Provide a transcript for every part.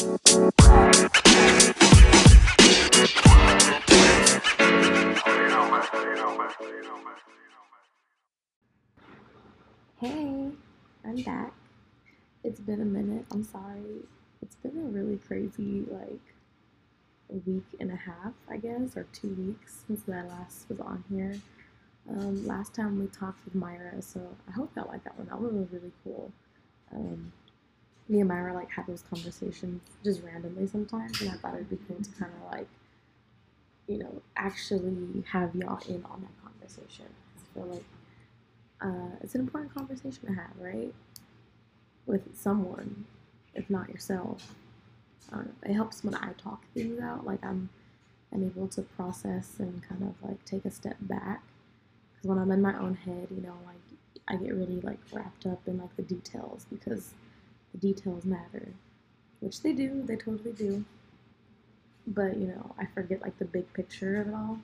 Hey, I'm back. It's been a minute. I'm sorry. It's been a really crazy, like, a week and a half, I guess, or two weeks since I last was on here. Um, last time we talked with Myra, so I hope y'all like that one. That one was really cool. Um, me and Myra like have those conversations just randomly sometimes, and I thought it'd be cool to kind of like, you know, actually have y'all in on that conversation. I feel like uh, it's an important conversation to have, right? With someone, if not yourself. It helps when I talk things out. Like I'm, I'm able to process and kind of like take a step back. Because when I'm in my own head, you know, like I get really like wrapped up in like the details because the details matter, which they do. They totally do. But you know, I forget like the big picture of it all.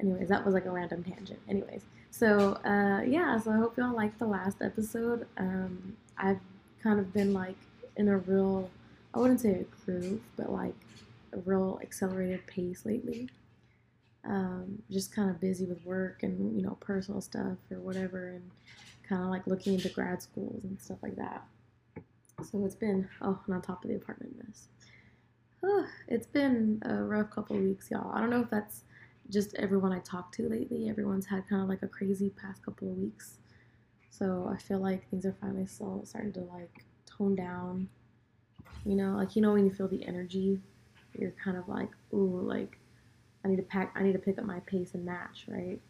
Anyways, that was like a random tangent. Anyways, so uh, yeah, so I hope y'all liked the last episode. Um, I've kind of been like in a real, I wouldn't say a groove, but like a real accelerated pace lately. Um, just kind of busy with work and you know personal stuff or whatever, and kind of like looking into grad schools and stuff like that. So it's been oh, and on top of the apartment mess. Oh, it's been a rough couple weeks, y'all. I don't know if that's just everyone I talked to lately. Everyone's had kind of like a crazy past couple of weeks. So I feel like things are finally still starting to like tone down. You know, like you know when you feel the energy, you're kind of like, ooh, like I need to pack I need to pick up my pace and match, right?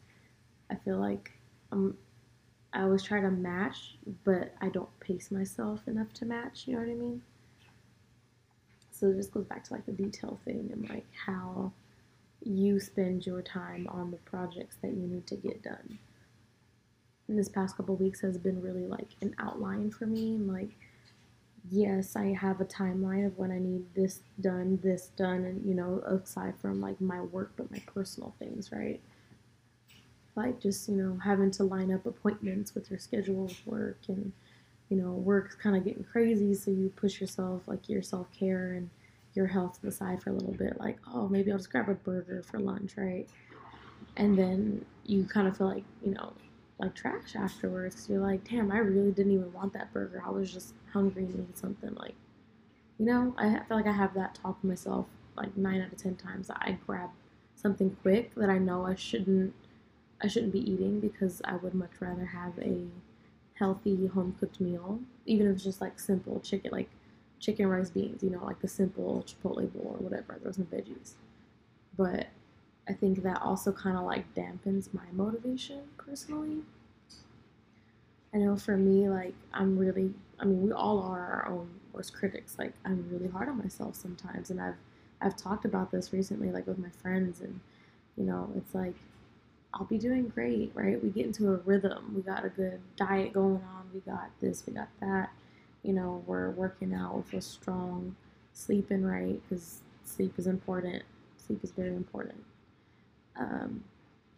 I feel like I'm I always try to match, but I don't pace myself enough to match, you know what I mean? So it just goes back to like the detail thing and like how you spend your time on the projects that you need to get done. And this past couple weeks has been really like an outline for me. Like, yes, I have a timeline of when I need this done, this done, and you know, aside from like my work, but my personal things, right? Like just you know having to line up appointments with your schedule of work, and you know, work's kind of getting crazy, so you push yourself like your self care and your health to the side for a little bit, like, oh, maybe I'll just grab a burger for lunch, right? And then you kind of feel like, you know, like trash afterwards you're like, damn, I really didn't even want that burger. I was just hungry and needed something. Like, you know, I feel like I have that talk to myself like nine out of ten times. I grab something quick that I know I shouldn't, I shouldn't be eating because I would much rather have a healthy home cooked meal, even if it's just like simple chicken, like chicken, rice, beans, you know, like the simple Chipotle bowl or whatever, throw some veggies. But I think that also kind of like dampens my motivation personally. I know for me, like, I'm really, I mean, we all are our own worst critics. Like, I'm really hard on myself sometimes. And I've, I've talked about this recently, like with my friends, and, you know, it's like, I'll be doing great, right? We get into a rhythm. We got a good diet going on. We got this, we got that you know, we're working out, we feel strong, sleeping right, because sleep is important. Sleep is very important. Um,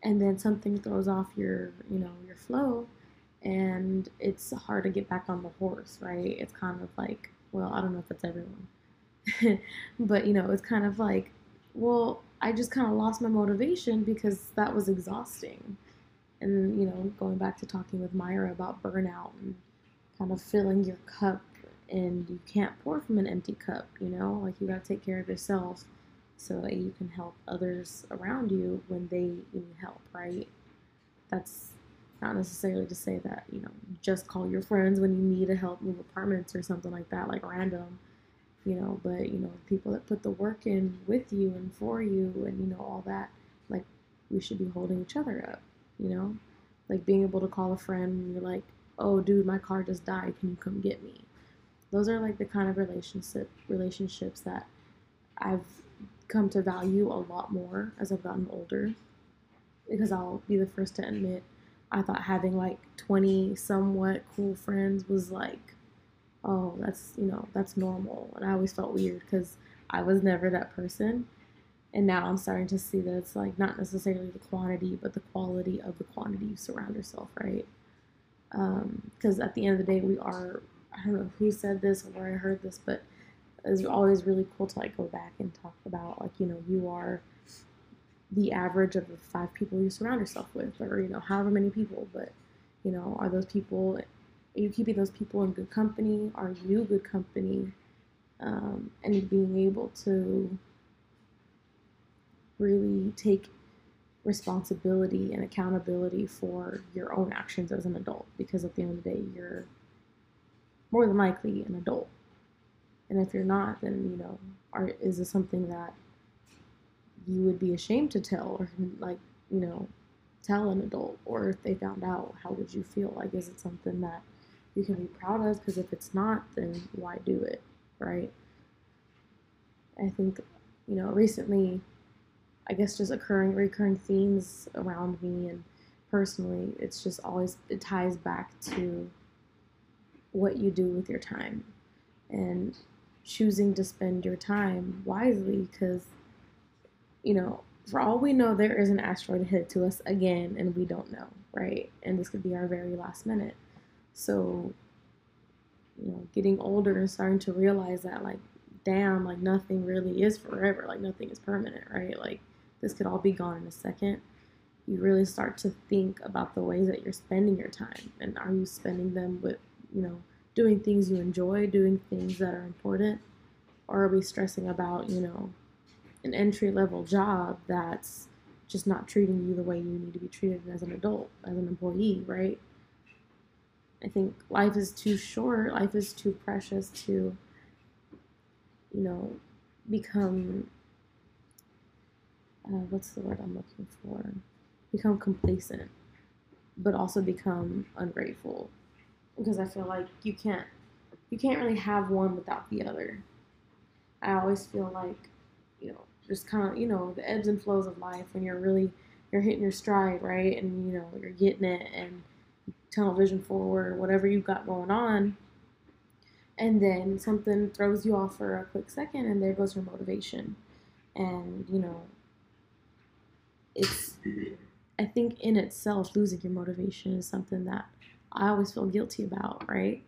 and then something throws off your, you know, your flow, and it's hard to get back on the horse, right? It's kind of like, well, I don't know if it's everyone, but you know, it's kind of like, well, I just kind of lost my motivation because that was exhausting. And, you know, going back to talking with Myra about burnout and kind of filling your cup and you can't pour from an empty cup, you know? Like you got to take care of yourself so that you can help others around you when they need help, right? That's not necessarily to say that, you know, just call your friends when you need to help move apartments or something like that, like random, you know, but, you know, people that put the work in with you and for you and, you know, all that, like, we should be holding each other up, you know? Like being able to call a friend and you're like, oh dude my car just died can you come get me those are like the kind of relationship relationships that i've come to value a lot more as i've gotten older because i'll be the first to admit i thought having like 20 somewhat cool friends was like oh that's you know that's normal and i always felt weird because i was never that person and now i'm starting to see that it's like not necessarily the quantity but the quality of the quantity you surround yourself right because um, at the end of the day, we are. I don't know who said this or where I heard this, but it's always really cool to like go back and talk about like you know you are the average of the five people you surround yourself with, or you know however many people. But you know, are those people? Are you keeping those people in good company? Are you good company? Um, and being able to really take responsibility and accountability for your own actions as an adult because at the end of the day you're more than likely an adult and if you're not then you know are is this something that you would be ashamed to tell or like you know tell an adult or if they found out how would you feel like is it something that you can be proud of because if it's not then why do it right? I think you know recently I guess just occurring recurring themes around me and personally it's just always it ties back to what you do with your time. And choosing to spend your time wisely because you know for all we know there is an asteroid hit to us again and we don't know right? And this could be our very last minute so you know getting older and starting to realize that like damn like nothing really is forever like nothing is permanent right like this could all be gone in a second, you really start to think about the ways that you're spending your time. And are you spending them with, you know, doing things you enjoy, doing things that are important? Or are we stressing about, you know, an entry level job that's just not treating you the way you need to be treated as an adult, as an employee, right? I think life is too short, life is too precious to, you know, become uh, what's the word I'm looking for? Become complacent, but also become ungrateful, because I feel like you can't you can't really have one without the other. I always feel like, you know, just kind of you know the ebbs and flows of life when you're really you're hitting your stride, right, and you know you're getting it and tunnel vision forward, whatever you've got going on. And then something throws you off for a quick second, and there goes your motivation. And you know, it's I think in itself losing your motivation is something that I always feel guilty about, right?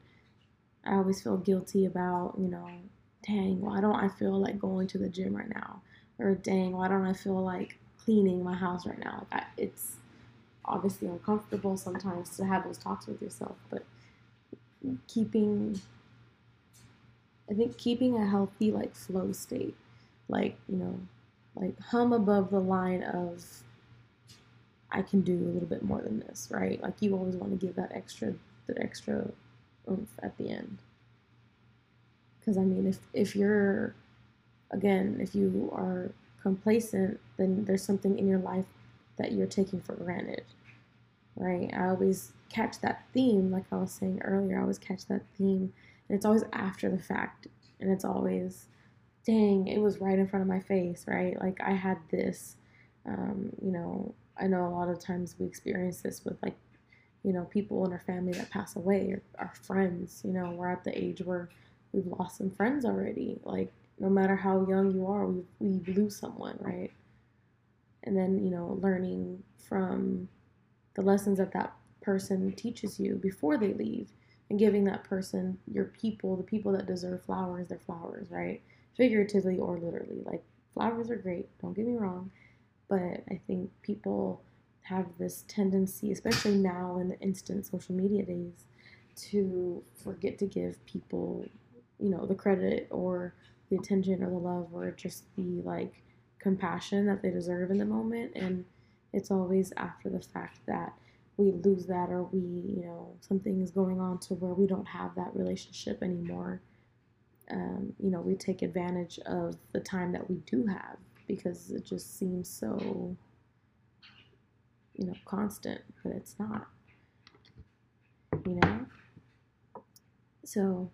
I always feel guilty about, you know, dang, why don't I feel like going to the gym right now? Or dang, why don't I feel like cleaning my house right now? It's obviously uncomfortable sometimes to have those talks with yourself, but keeping I think keeping a healthy like flow state, like, you know, like hum above the line of I can do a little bit more than this, right? Like you always want to give that extra that extra oomph at the end. Cuz I mean if if you're again, if you are complacent, then there's something in your life that you're taking for granted. Right? I always catch that theme like I was saying earlier. I always catch that theme and it's always after the fact and it's always dang, it was right in front of my face, right? Like I had this, um, you know, I know a lot of times we experience this with like, you know, people in our family that pass away or our friends, you know, we're at the age where we've lost some friends already. Like no matter how young you are, we we lose someone, right? And then, you know, learning from the lessons that that person teaches you before they leave and giving that person your people, the people that deserve flowers, their flowers, right? figuratively or literally. Like flowers are great, don't get me wrong, but I think people have this tendency, especially now in the instant social media days, to forget to give people, you know, the credit or the attention or the love or just the like compassion that they deserve in the moment. And it's always after the fact that we lose that or we, you know, something is going on to where we don't have that relationship anymore um, you know, we take advantage of the time that we do have because it just seems so, you know, constant, but it's not, you know? So,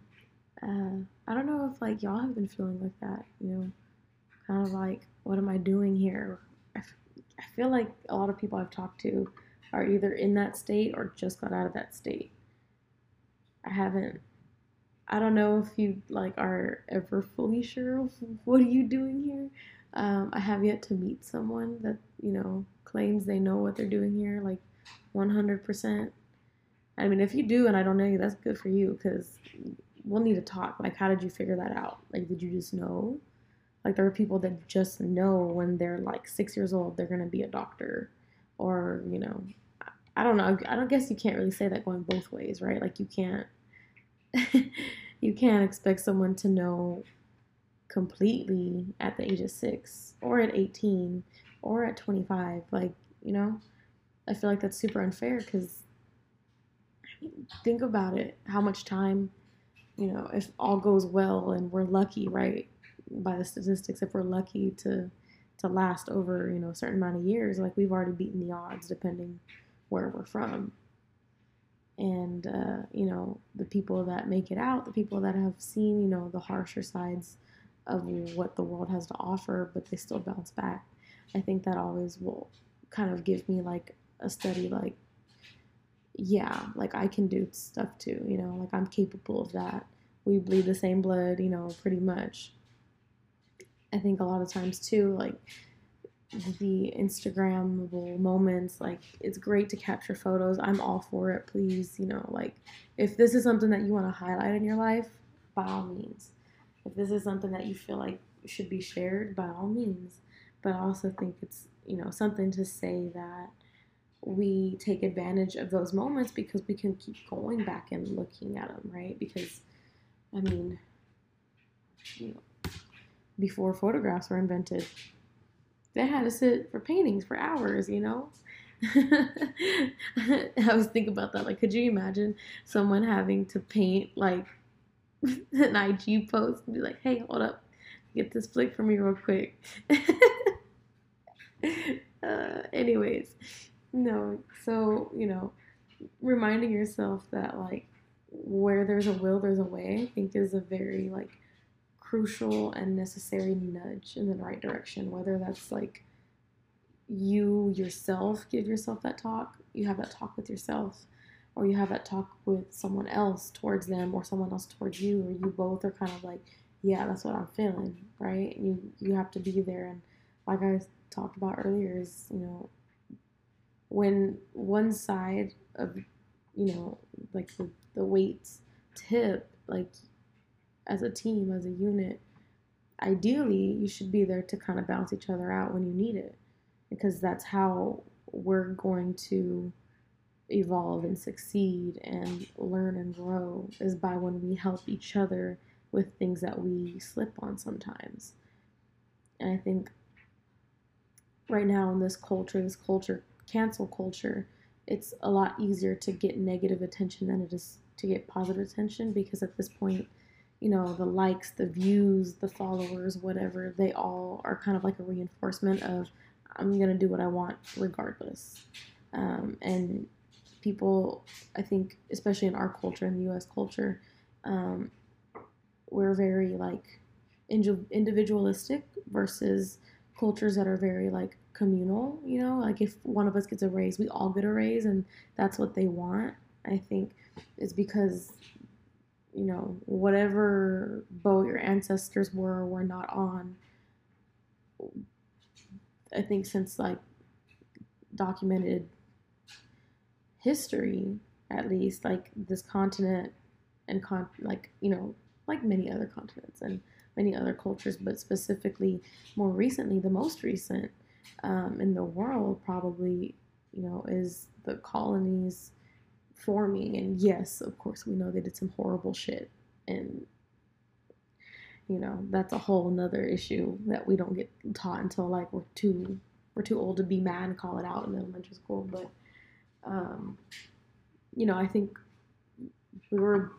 uh, I don't know if like y'all have been feeling like that, you know, kind of like, what am I doing here? I, f- I feel like a lot of people I've talked to are either in that state or just got out of that state. I haven't I don't know if you like are ever fully sure of what are you doing here. Um, I have yet to meet someone that you know claims they know what they're doing here, like 100%. I mean, if you do and I don't know you, that's good for you because we'll need to talk. Like, how did you figure that out? Like, did you just know? Like, there are people that just know when they're like six years old, they're to be a doctor. Or, you know, I don't know. I don't guess you can't really say that going both ways, right? Like, you can't. you can't expect someone to know completely at the age of six or at 18 or at 25. Like, you know, I feel like that's super unfair because think about it how much time, you know, if all goes well and we're lucky, right, by the statistics, if we're lucky to to last over, you know, a certain amount of years, like we've already beaten the odds depending where we're from. And, uh, you know, the people that make it out, the people that have seen, you know, the harsher sides of what the world has to offer, but they still bounce back. I think that always will kind of give me like a steady, like, yeah, like I can do stuff too, you know, like I'm capable of that. We bleed the same blood, you know, pretty much. I think a lot of times too, like the Instagrammable moments, like it's great to capture photos. I'm all for it. Please, you know, like if this is something that you want to highlight in your life, by all means if this is something that you feel like should be shared, by all means. But I also think it's, you know, something to say that we take advantage of those moments because we can keep going back and looking at them, right? Because, I mean, you know, before photographs were invented, they had to sit for paintings for hours, you know? I was thinking about that. Like, could you imagine someone having to paint like an IG post and be like, hey, hold up, get this flick for me real quick. uh, anyways, no, so, you know, reminding yourself that, like, where there's a will, there's a way, I think is a very, like, crucial and necessary nudge in the right direction, whether that's like you yourself give yourself that talk, you have that talk with yourself, or you have that talk with someone else towards them or someone else towards you or you both are kind of like yeah that's what i'm feeling right? You you have to be there. And like i talked about earlier is you know when one side of you know like the, the weights tip like as a team as a unit ideally you should be there to kind of balance each other out when you need it because that's how we're going to evolve and succeed and learn and grow is by when we help each other with things that we slip on sometimes. And I think right now in this culture, this culture, cancel culture, it's a lot easier to get negative attention than it is to get positive attention because at this point, you know, the likes, the views, the followers, whatever, they all are kind of like a reinforcement of I'm going to do what I want regardless. Um, and people, I think, especially in our culture, in the U.S. culture, um, we're very like individualistic versus cultures that are very like communal. You know, like if one of us gets a raise, we all get a raise, and that's what they want. I think is because you know whatever boat your ancestors were or were not on. I think since like documented history, at least, like this continent and con- like you know, like many other continents and many other cultures, but specifically more recently, the most recent um, in the world probably, you know, is the colonies forming. And yes, of course, we know they did some horrible shit, and you know that's a whole nother issue that we don't get taught until like we're too we're too old to be mad and call it out in elementary school, but um, you know, I think we were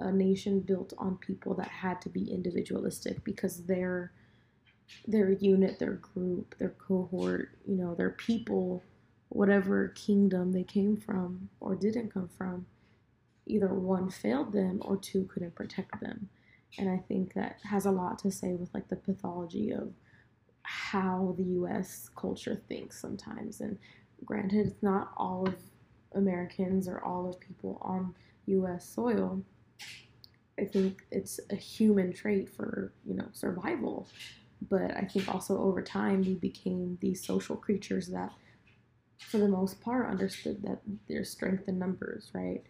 a nation built on people that had to be individualistic because their their unit, their group, their cohort, you know, their people, whatever kingdom they came from or didn't come from, either one failed them or two couldn't protect them. And I think that has a lot to say with like the pathology of how the US culture thinks sometimes and granted, it's not all of Americans or all of people on U.S. soil. I think it's a human trait for you know survival, but I think also over time we became these social creatures that, for the most part, understood that there's strength in numbers, right?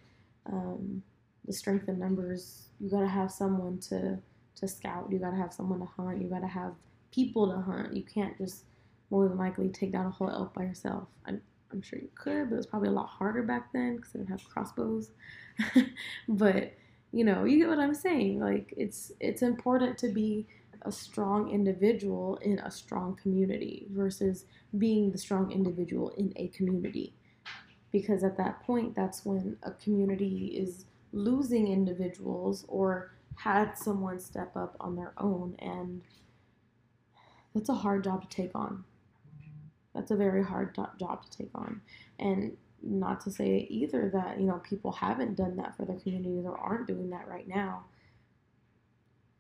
Um, the strength in numbers. You gotta have someone to to scout. You gotta have someone to hunt. You gotta have people to hunt. You can't just more than likely take down a whole elk by yourself. I'm, I'm sure you could, but it was probably a lot harder back then because they didn't have crossbows. but you know, you get what I'm saying. Like it's it's important to be a strong individual in a strong community versus being the strong individual in a community. Because at that point, that's when a community is losing individuals or had someone step up on their own. And that's a hard job to take on. That's a very hard job to take on. And not to say either that, you know, people haven't done that for their communities or aren't doing that right now.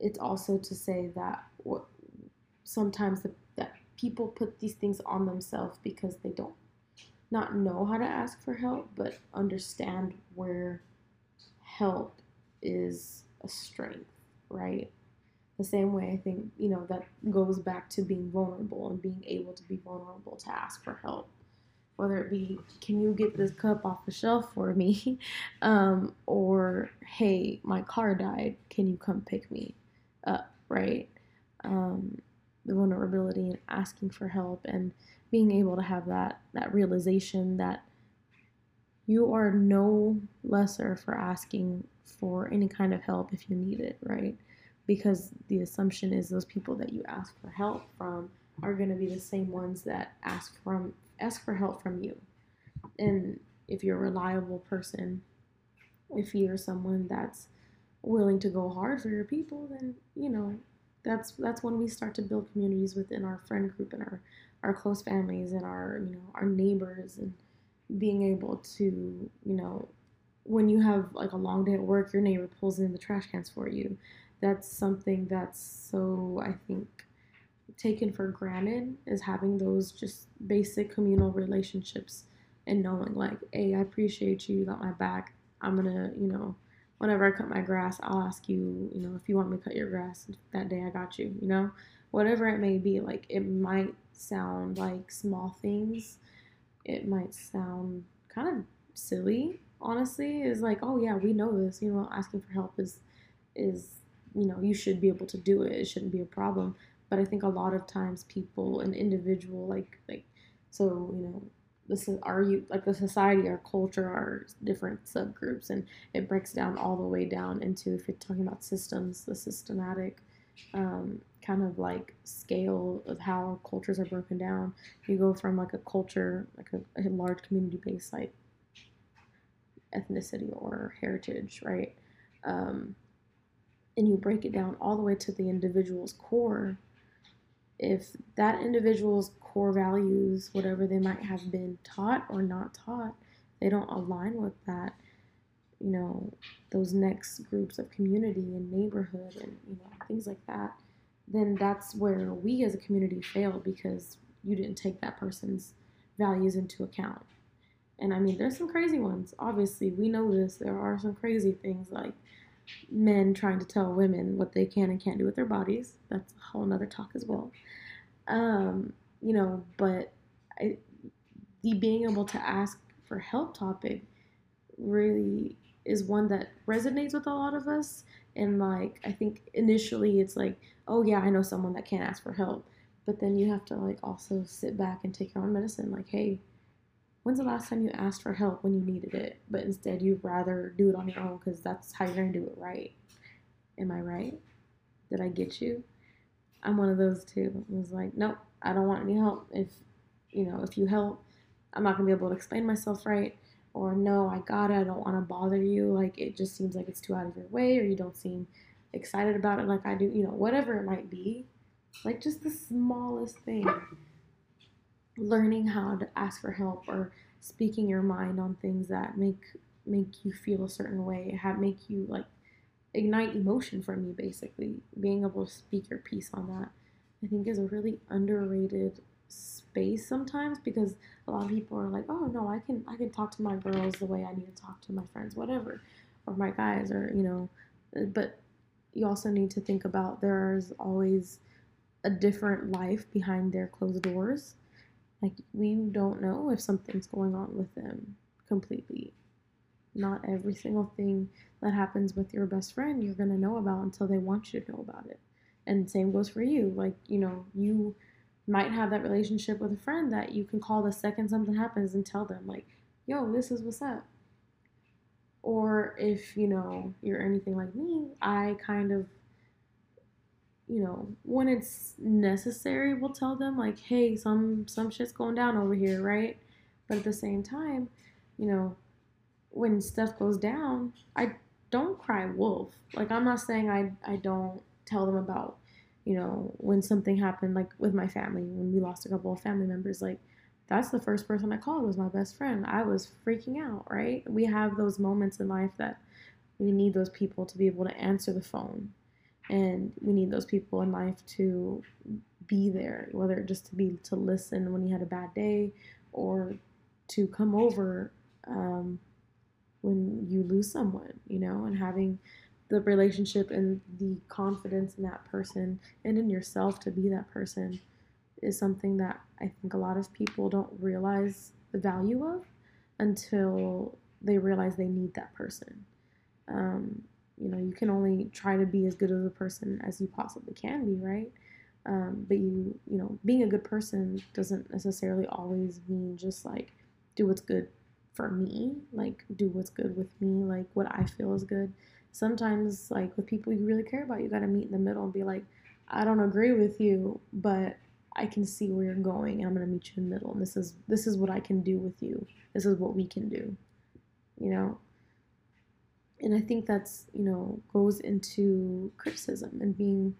It's also to say that what sometimes the, that people put these things on themselves because they don't not know how to ask for help, but understand where help is a strength, right? The same way I think, you know, that goes back to being vulnerable and being able to be vulnerable to ask for help. Whether it be, can you get this cup off the shelf for me? Um, or, hey, my car died. Can you come pick me up, right? Um, the vulnerability and asking for help and being able to have that that realization that you are no lesser for asking for any kind of help if you need it, right? Because the assumption is those people that you ask for help from are going to be the same ones that ask from ask for help from you. And if you're a reliable person, if you're someone that's willing to go hard for your people, then you know that's that's when we start to build communities within our friend group and our our close families and our you know our neighbors and being able to you know when you have like a long day at work your neighbor pulls in the trash cans for you. That's something that's so i think taken for granted is having those just basic communal relationships and knowing like hey i appreciate you you got my back. I'm gonna you know whenever i cut my grass i'll ask you you know if you want me to cut your grass that day i got you you know whatever it may be like it might sound like small things. It might sound kind of silly, honestly. Is like, oh yeah, we know this. You know, asking for help is is you know you should be able to do it. It shouldn't be a problem. But I think a lot of times people, an individual, like like so you know this is our you like the society our culture our different subgroups and it breaks down all the way down into if you're talking about systems the systematic um, kind of like scale of how cultures are broken down. You go from like a culture, like a, a large community based like ethnicity or heritage, right? Um, and you break it down all the way to the individual's core. If that individual's core values, whatever they might have been taught or not taught, they don't align with that, you know, those next groups of community and neighborhood and, you know, things like that then that's where we as a community fail because you didn't take that person's values into account. And I mean, there's some crazy ones. Obviously, we know this. There are some crazy things like men trying to tell women what they can and can't do with their bodies. That's a whole nother talk as well. Um, you know, but I, the being able to ask for help topic really is one that resonates with a lot of us. And like, I think initially it's like, oh yeah, I know someone that can't ask for help. But then you have to like also sit back and take your own medicine. Like, hey, when's the last time you asked for help when you needed it? But instead you'd rather do it on your own because that's how you're gonna do it right. Am I right? Did I get you? I'm one of those too. It was like, nope, I don't want any help. If you know, if you help, I'm not gonna be able to explain myself right. Or no, I got it. I don't want to bother you. Like it just seems like it's too out of your way, or you don't seem excited about it like I do, you know, whatever it might be. Like just the smallest thing. Learning how to ask for help or speaking your mind on things that make make you feel a certain way, have make you like ignite emotion from you basically. Being able to speak your piece on that I think is a really underrated space sometimes because a lot of people are like, "Oh, no, I can I can talk to my girls the way I need to talk to my friends, whatever." Or my guys or, you know, uh, but you also need to think about there's always a different life behind their closed doors. Like we don't know if something's going on with them completely. not every single thing that happens with your best friend you're to know about until they want you to know about it. And same goes for you. Like, you know, you might have that relationship with a friend that you can call the second something happens and tell them, like, yo, this is what's up. Or if, you know, you're anything like me, I kind of, you know, when it's necessary, we'll tell them like, hey, some some shit's going down over here, right? But at the same time, you know, when stuff goes down, I don't cry wolf. Like I'm not saying I I don't tell them about, you know, when something happened like with my family, when we lost a couple of family members, like that's the first person I called was my best friend. I was freaking out, right? We have those moments in life that we need those people to be able to answer the phone. And we need those people in life to be there, whether just to be to listen when you had a bad day or to come over um, when you lose someone, you know, and having the relationship and the confidence in that person and in yourself to be that person is something that I think a lot of people don't realize the value of until they realize they need that person. Um, you know, you can only try to be as good of a person as you possibly can be, right? Um, but you, you know, being a good person doesn't necessarily always mean just like do what's good for me, like do what's good with me, like what I feel is good. Sometimes, like with people you really care about, you got to meet in the middle and be like, I don't agree with you, but I can see where you're going, and I'm gonna meet you in the middle. And this is this is what I can do with you. This is what we can do, you know. And I think that's you know goes into criticism and being.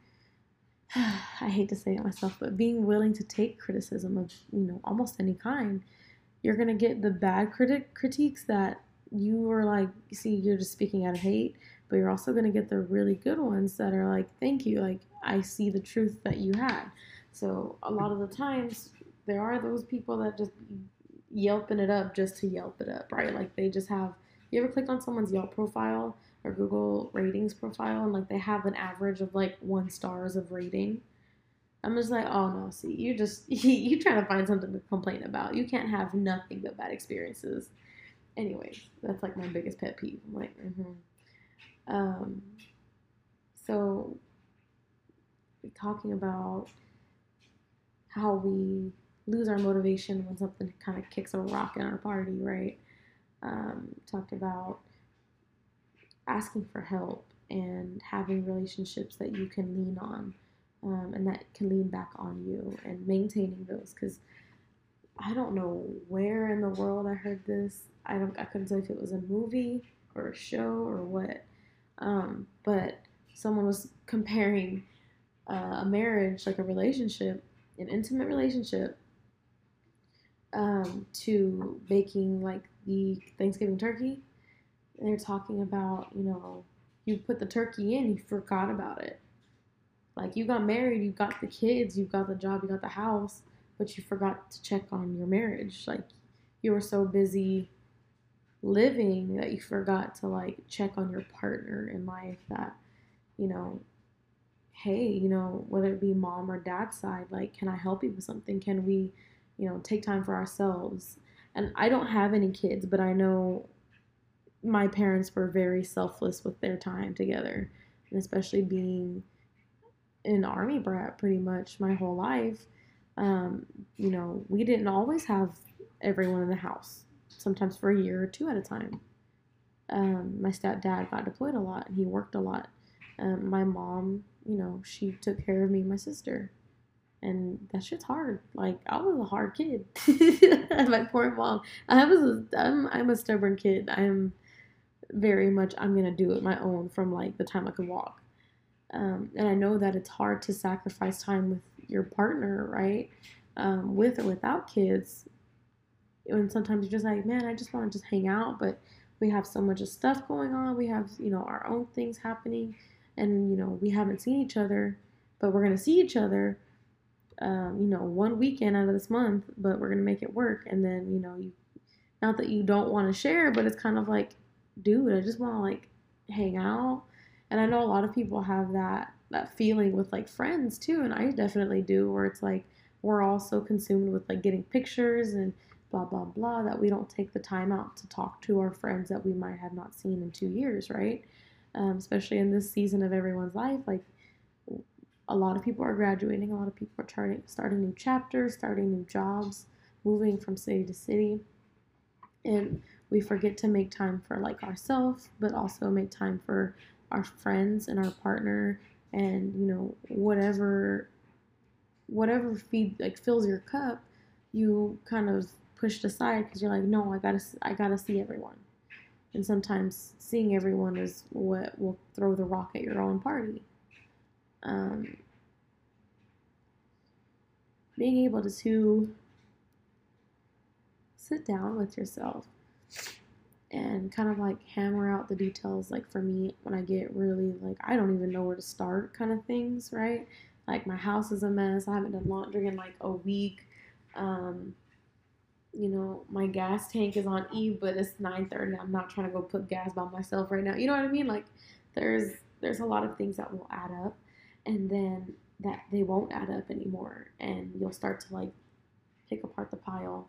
I hate to say it myself, but being willing to take criticism of you know almost any kind you're gonna get the bad critic critiques that you are like, see, you're just speaking out of hate, but you're also gonna get the really good ones that are like, thank you, like I see the truth that you had. So a lot of the times there are those people that just yelping it up just to yelp it up, right? Like they just have. You ever click on someone's Yelp profile or Google ratings profile and like they have an average of like one stars of rating? I'm just like, oh no, see, you just you trying to find something to complain about. You can't have nothing but bad experiences. Anyways, that's like my biggest pet peeve. I'm like, mm-hmm. Um, so talking about how we lose our motivation when something kind of kicks a rock in our party, right? Um, talked about asking for help and having relationships that you can lean on um, and that can lean back on you and maintaining those because I don't know where in the world I heard this. I don't. I couldn't tell if it was a movie or a show or what. Um, but someone was comparing uh, a marriage, like a relationship, an intimate relationship, um, to baking like the Thanksgiving turkey. And they're talking about, you know, you put the turkey in, you forgot about it. Like you got married, you got the kids, you got the job, you got the house, but you forgot to check on your marriage. Like you were so busy living that you forgot to like check on your partner in life that, you know, hey, you know, whether it be mom or dad side, like, can I help you with something? Can we, you know, take time for ourselves? And I don't have any kids, but I know my parents were very selfless with their time together, and especially being an army brat pretty much my whole life. Um, you know, we didn't always have everyone in the house, sometimes for a year or two at a time. Um, my stepdad got deployed a lot and he worked a lot. Um, my mom, you know, she took care of me and my sister. And that shit's hard. Like I was a hard kid. my poor mom. I was a, I'm I'm a stubborn kid. I'm very much I'm gonna do it my own from like the time I could walk. Um, and I know that it's hard to sacrifice time with your partner, right? Um, with or without kids. And sometimes you're just like, man, I just want to just hang out, but we have so much of stuff going on. We have, you know, our own things happening, and you know, we haven't seen each other, but we're gonna see each other. Um, you know, one weekend out of this month, but we're gonna make it work. And then, you know, you, not that you don't want to share, but it's kind of like, dude, I just want to like hang out and I know a lot of people have that that feeling with like friends too, and I definitely do, where it's like we're all so consumed with like getting pictures and blah, blah, blah, that we don't take the time out to talk to our friends that we might have not seen in two years, right? Um, especially in this season of everyone's life. Like, a lot of people are graduating, a lot of people are starting, starting new chapters, starting new jobs, moving from city to city. And we forget to make time for like ourselves, but also make time for our friends and our partner and you know whatever whatever feed like fills your cup you kind of pushed aside because you're like no i gotta i gotta see everyone. And sometimes seeing everyone is what will throw the rock at your own party. Um, being able to, to sit down with yourself and kind of like hammer out the details like for me when i get really like i don't even know where to start kind of things right? Like my house is a mess. I haven't done laundry in like a week. Um you know my gas tank is on e but it's 9.30 i'm not trying to go put gas by myself right now. You know what i mean? Like there's there's a lot of things that will add up and then that they won't add up anymore and you'll start to like pick apart the pile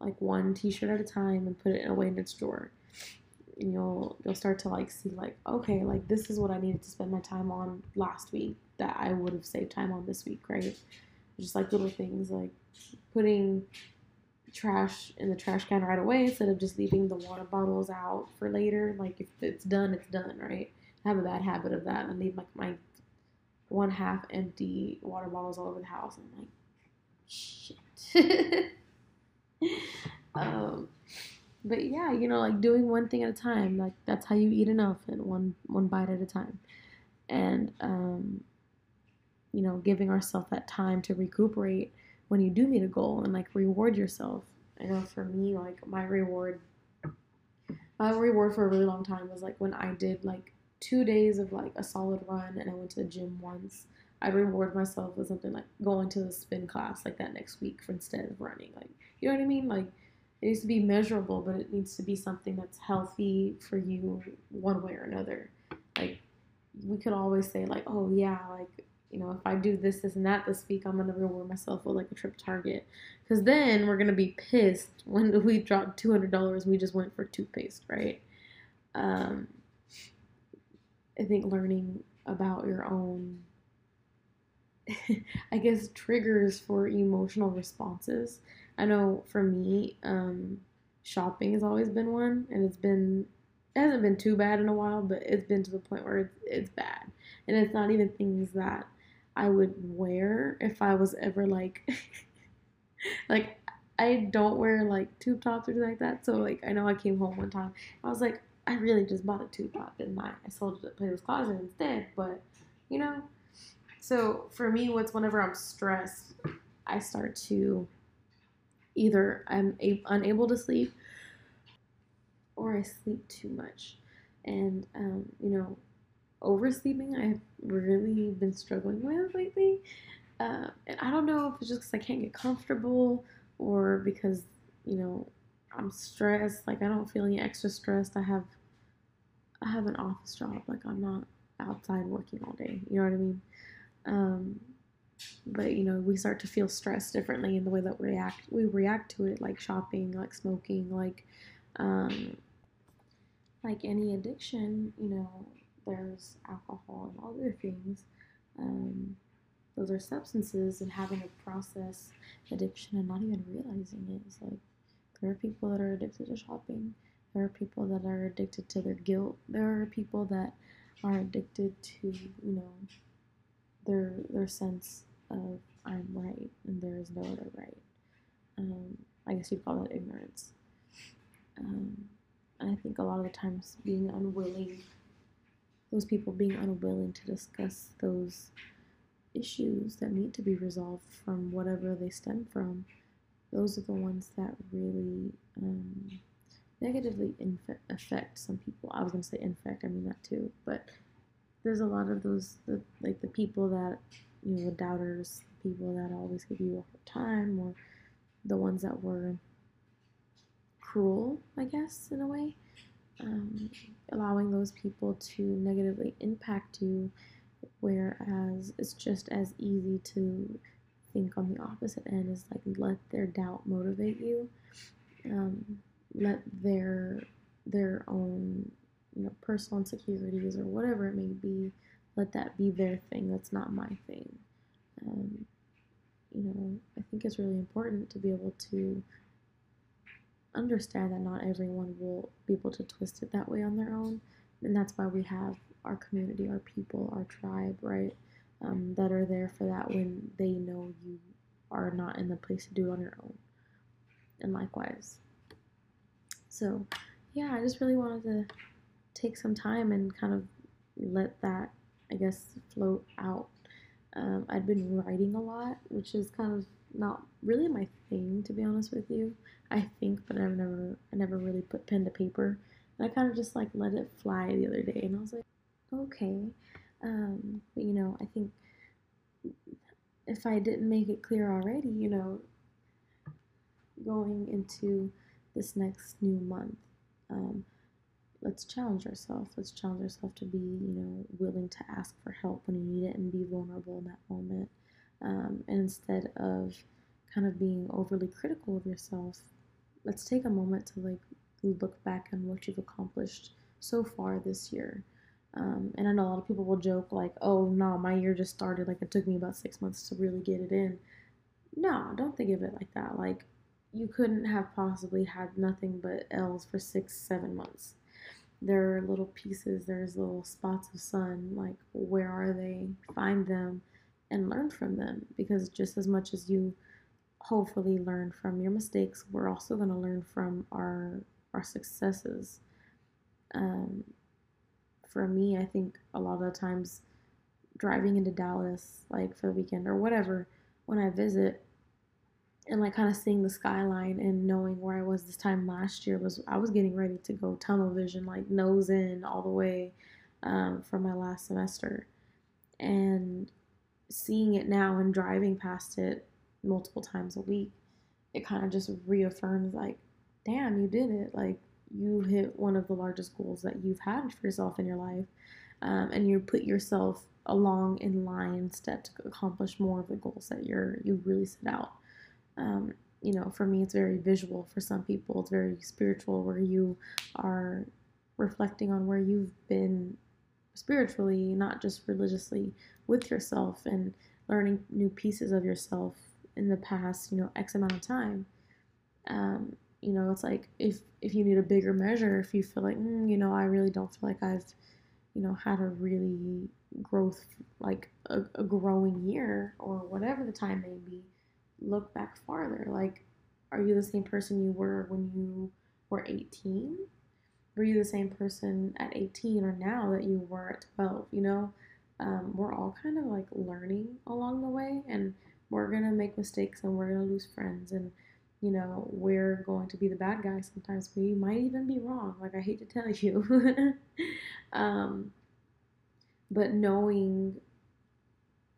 like one t-shirt at a time and put it away in its drawer and you'll you'll start to like see like okay like this is what i needed to spend my time on last week that i would have saved time on this week right? Just like little things like putting trash in the trash can right away instead of just leaving the water bottles out for later like if it's done it's done right i have a bad habit of that i leave like my one half empty water bottles all over the house i'm like shit um, but yeah, you know, like doing one thing at a time. Like that's how you eat enough, and one one bite at a time. And um, you know, giving ourselves that time to recuperate when you do meet a goal and like reward yourself. I know for me, like my reward, my reward for a really long time was like when I did like two days of like a solid run and I went to the gym once. I reward myself with something like going to the spin class like that next week for instead of running. Like you know what I mean? Like it needs to be measurable, but it needs to be something that's healthy for you one way or another. Like we could always say like, oh yeah, like you know, if I do this, this, and that this week, I'm gonna reward myself with like a trip to Target, because then we're gonna be pissed when we dropped two hundred dollars. We just went for toothpaste, right? Um, I think learning about your own, I guess, triggers for emotional responses I know for me, um, shopping has always been one, and it's been it hasn't been too bad in a while, but it's been to the point where it's, it's bad, and it's not even things that I would wear if I was ever like like I don't wear like tube tops or anything like that. So like I know I came home one time, I was like, I really just bought a tube top, didn't I? I sold it at Plato's Closet instead, but you know. So for me, what's whenever I'm stressed, I start to either I'm a- unable to sleep or I sleep too much. And, um, you know, oversleeping I've really been struggling with lately. Uh, and I don't know if it's just because I can't get comfortable or because, you know, I'm stressed. Like I don't feel any extra stressed. I have, I have an office job. Like I'm not outside working all day. You know what I mean? Um, but you know we start to feel stress differently in the way that we react we react to it like shopping like smoking like um like any addiction you know there's alcohol and all other things um those are substances and having to process addiction and not even realizing it is like there are people that are addicted to shopping there are people that are addicted to their guilt there are people that are addicted to you know their their sense of I'm right and there is no other right. Um, I guess you'd call that ignorance. Um, and I think a lot of the times being unwilling, those people being unwilling to discuss those issues that need to be resolved from whatever they stem from, those are the ones that really um, negatively inf- affect some people. I was going to say infect, I mean that too, but there's a lot of those, the, like the people that you know, the doubters, people that always give you a hard time, or the ones that were cruel, I guess, in a way. Um, allowing those people to negatively impact you, whereas it's just as easy to think on the opposite end is like let their doubt motivate you. Um, let their their own you know personal insecurities or whatever it may be let that be their thing that's not my thing um, you know i think it's really important to be able to understand that not everyone will be able to twist it that way on their own and that's why we have our community our people our tribe right um, that are there for that when they know you are not in the place to do it on your own. And likewise. So yeah i just really wanted to take some time and kind of let that i guess float out um, i'd been writing a lot which is kind of not really my thing to be honest with you. I think but i've never i never really put pen to paper. And i kind of just like let it fly the other day and i was like okay. Um, but you know i think if i didn't make it clear already you know going into this next new month um, let's challenge ourselves. Let's challenge ourselves to be, you know, willing to ask for help when you need it and be vulnerable in that moment. Um, and instead of kind of being overly critical of yourself, let's take a moment to like look back on what you've accomplished so far this year. Um, and I know a lot of people will joke like, "Oh no, my year just started. Like it took me about six months to really get it in." No, don't think of it like that. Like you couldn't have possibly had nothing but L's for six, seven months there are little pieces, there's little spots of sun. Like, where are they? Find them and learn from them because just as much as you hopefully learn from your mistakes, we're also going to learn from our our successes. Um, for me, I think a lot of the times driving into Dallas, like for the weekend or whatever, when I visit, and like kind of seeing the skyline and knowing where I was this time last year was I was getting ready to go tunnel vision, like nose in all the way um, for my last semester, and seeing it now and driving past it multiple times a week, it kind of just reaffirms like, damn, you did it. Like you hit one of the largest goals that you've had for yourself in your life, um, and you put yourself along in line step to accomplish more of the goals that you're you really set out um, you know, for me, it's very visual. For some people, it's very spiritual, where you are reflecting on where you've been spiritually, not just religiously, with yourself and learning new pieces of yourself in the past, you know, X amount of time. Um, you know, it's like if if you need a bigger measure, if you feel like, mm, you know, I really don't feel like I've, you know, had a really growth, like a, a growing year or whatever the time may be, look back farther. Like, are you the same person you were when you were 18? Were you the same person at 18 or now that you were at 12? You know, um, we're all kind of like learning along the way, and we're gonna make mistakes and we're gonna lose friends, and you know, we're going to be the bad guy sometimes. We might even be wrong. Like, I hate to tell you. um, but knowing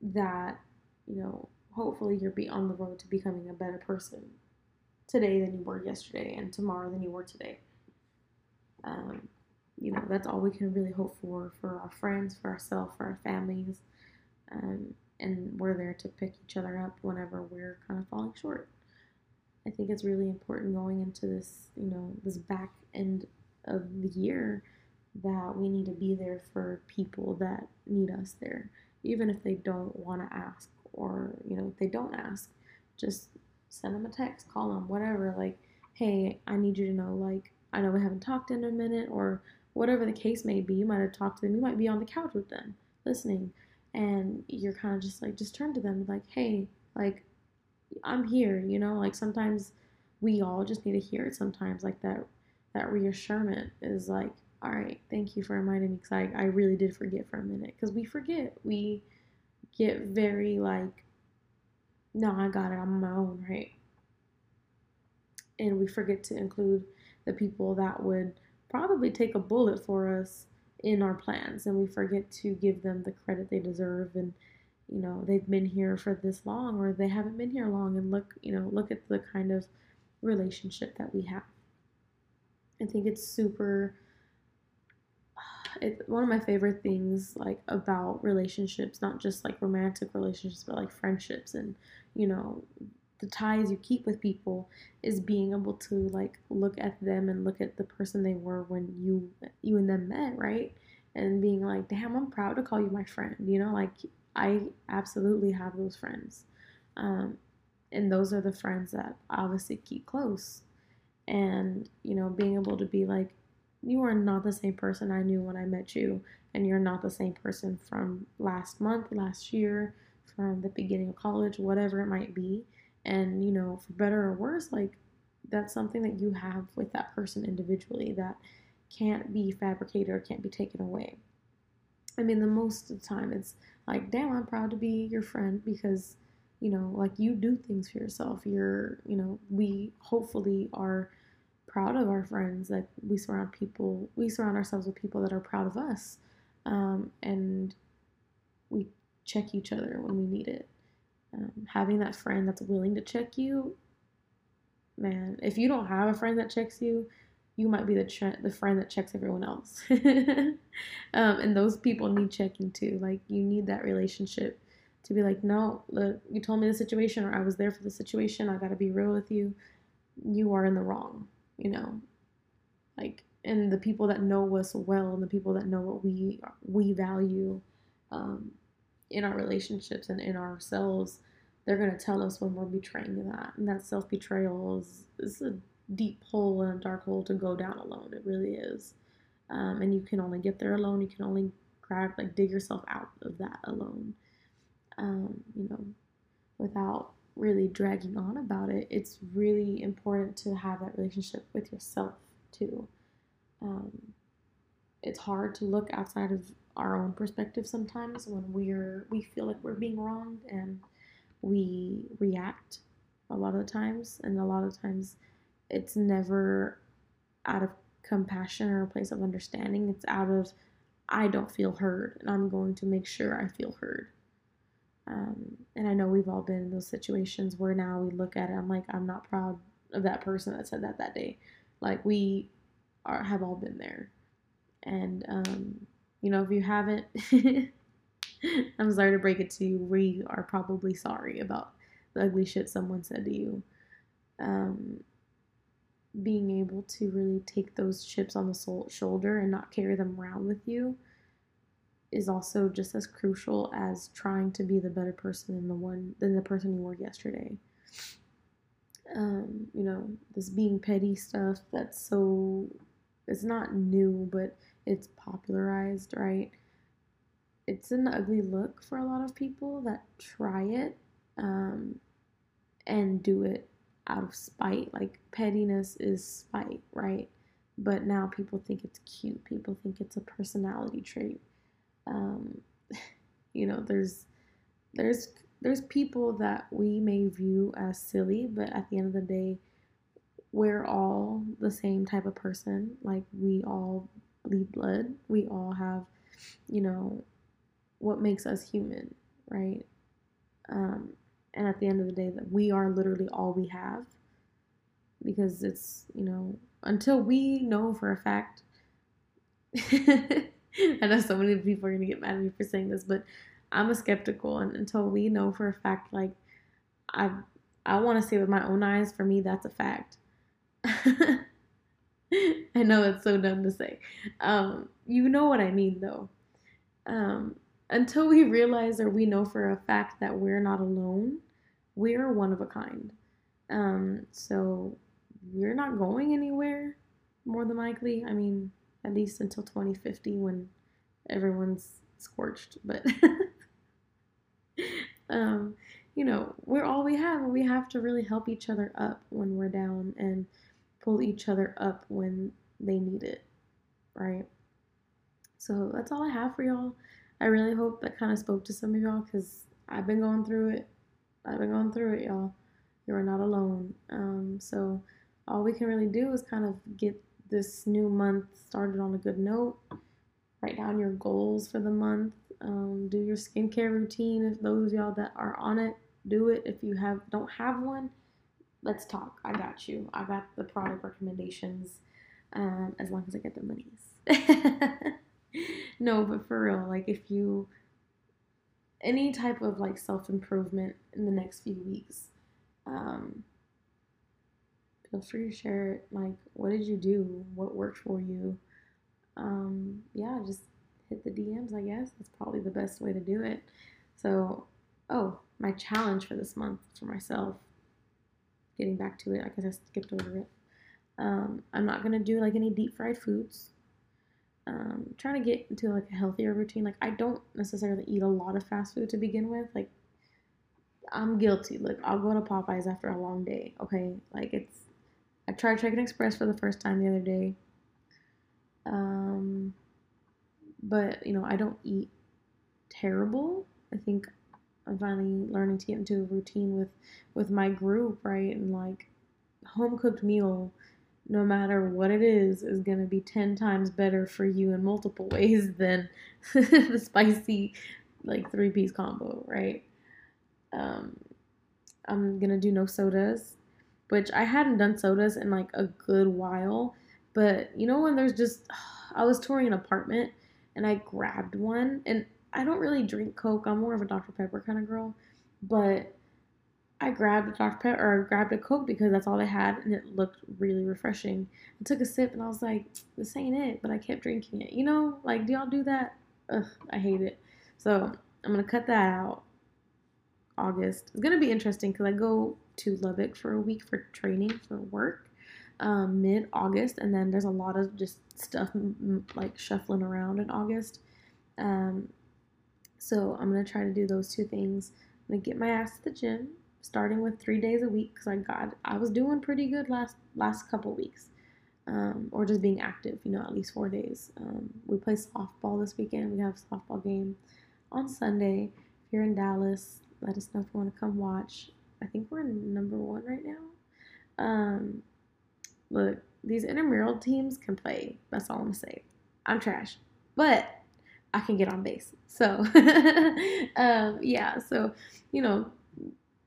that, you know, hopefully you'll be on the road to becoming a better person today than you were yesterday and tomorrow than you were today. Um, you know, that's all we can really hope for for our friends, for ourselves, for our families. Um, and we're there to pick each other up whenever we're kind of falling short. I think it's really important going into this, you know, this back end of the year that we need to be there for people that need us there, even if they don't want to ask or you know they don't ask just send them a text call them whatever like hey i need you to know like i know we haven't talked in a minute or whatever the case may be you might have talked to them you might be on the couch with them listening and you're kind of just like just turn to them like hey like i'm here you know like sometimes we all just need to hear it sometimes like that that reassurance is like all right thank you for reminding me because I, I really did forget for a minute because we forget we get very like, no, I got it, I'm on my own, right? And we forget to include the people that would probably take a bullet for us in our plans, and we forget to give them the credit they deserve. And you know, they've been here for this long, or they haven't been here long, and look, you know, look at the kind of relationship that we have. I think it's super it, one of my favorite things like about relationships not just like romantic relationships but like friendships and you know the ties you keep with people is being able to like look at them and look at the person they were when you you and them met right? And being like damn i'm proud to call you my friend you know like i absolutely have those friends. Um, and those are the friends that obviously keep close. And you know being able to be like you are not the same person i knew when i met you and you're not the same person from last month last year from the beginning of college whatever it might be. And you know for better or worse like that's something that you have with that person individually that can't be fabricated or can't be taken away. I mean the most of the time it's like damn i'm proud to be your friend because you know like you do things for yourself. You're you know we hopefully are proud of our friends like we surround people we surround ourselves with people that are proud of us um, and we check each other when we need it um, having that friend that's willing to check you, man, if you don't have a friend that checks you, you might be the the friend that checks everyone else. um, and those people need checking too. Like you need that relationship to be like, no, look, you told me the situation, or I was there for the situation. I got to be real with you. You are in the wrong. You know, like, and the people that know us well, and the people that know what we we value. Um, in our relationships and in ourselves, they're to tell us when we're betraying that. And that self betrayal is, is a deep hole and a dark hole to go down alone. It really is. Um, and you can only get there alone. You can only grab, like, dig yourself out of that alone. Um, you know, without really dragging on about it, it's really important to have that relationship with yourself too. Um, it's hard to look outside of our own perspective sometimes when we're we feel like we're being wronged and we react a lot of the times and a lot of times it's never out of compassion or a place of understanding it's out of i don't feel heard and i'm going to make sure i feel heard um, and i know we've all been in those situations where now we look at it i'm like i'm not proud of that person that said that that day like we are have all been there and um, you know, if you haven't, I'm sorry to break it to you, we are probably sorry about the ugly shit someone said to you. Um, being able to really take those chips on the soul, shoulder and not carry them around with you is also just as crucial as trying to be the better person than the one than the person you were yesterday. Um, you know, this being petty stuff that's so it's not new, but it's popularized, right? It's an ugly look for a lot of people that try it um, and do it out of spite. Like pettiness is spite, right? But now people think it's cute. People think it's a personality trait. Um, you know, there's there's there's people that we may view as silly, but at the end of the day, we're all the same type of person. Like we all bleed blood. We all have, you know, what makes us human, right? Um, and at the end of the day, that we are literally all we have, because it's you know until we know for a fact. I know so many people are gonna get mad at me for saying this, but I'm a skeptical, and until we know for a fact, like I, I want to say with my own eyes, for me, that's a fact. I know that's so dumb to say. Um, you know what I mean, though. Um, until we realize or we know for a fact that we're not alone, we're one of a kind. Um, so we're not going anywhere, more than likely. I mean, at least until 2050 when everyone's scorched. But, um, you know, we're all we have, and we have to really help each other up when we're down and pull each other up when they need it, right? So that's all I have for y'all. I really hope that kind of spoke to some of y'all because I've been going through it. I've been going through it, y'all. You are not alone. Um, so all we can really do is kind of get this new month started on a good note. Write down your goals for the month. Um, do your skincare routine. If those of y'all that are on it, do it. If you have don't have one, let's talk. I got you. I got the product recommendations um, as long as I get the monies. no, but for real, like if you any type of like self improvement in the next few weeks, um, feel free to share it. Like, what did you do? What worked for you? Um, yeah, just hit the DMs, I guess. That's probably the best way to do it. So, oh, my challenge for this month for myself, getting back to it, I guess I skipped over it. Um, I'm not gonna do like any deep fried foods. Um, trying to get into like a healthier routine. Like I don't necessarily eat a lot of fast food to begin with. Like I'm guilty. Like I'll go to Popeyes after a long day. Okay, like it's. I tried Chicken Express for the first time the other day. Um, but you know I don't eat terrible. I think I'm finally learning to get into a routine with with my group, right? And like home cooked meal, no matter what it is, is gonna be ten times better for you in multiple ways than the spicy like three piece combo, right? Um, I'm gonna do no sodas, which I hadn't done sodas in like a good while. But you know when there's just I was touring an apartment and I grabbed one and I don't really drink Coke. I'm more of a Dr. Pepper kind of girl. But I grabbed a Dr. Pepper or grabbed a Coke because that's all they had and it looked really refreshing. I took a sip and I was like, this ain't it, but I kept drinking it. You know, like do y'all do that? Ugh, I hate it. So I'm gonna cut that out. August. It's gonna be interesting because I go to Lubbock for a week for training for work um, mid August, and then there's a lot of just stuff like shuffling around in August. Um, so I'm gonna try to do those two things. I'm gonna get my ass to the gym, starting with three days a week because I got I was doing pretty good last last couple weeks, um, or just being active. You know, at least four days. Um, we play softball this weekend. We have a softball game on Sunday. If you're in Dallas, let us know if you want to come watch. I think we're number one right now. Um, look, these intramural teams can play. That's all I'm gonna say. I'm trash, but I can get on base. So, um, yeah. So, you know,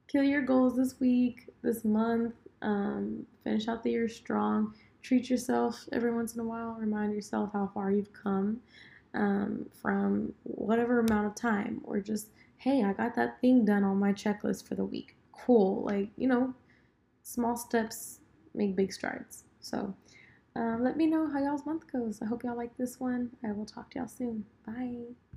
kill your goals this week, this month. Um, finish out the year strong. Treat yourself every once in a while. Remind yourself how far you've come um, from whatever amount of time, or just hey, I got that thing done on my checklist for the week. Cool. Like you know, small steps make big strides. So um, let me know how y'all's month goes. I hope y'all like this one. I will talk to y'all soon. Bye.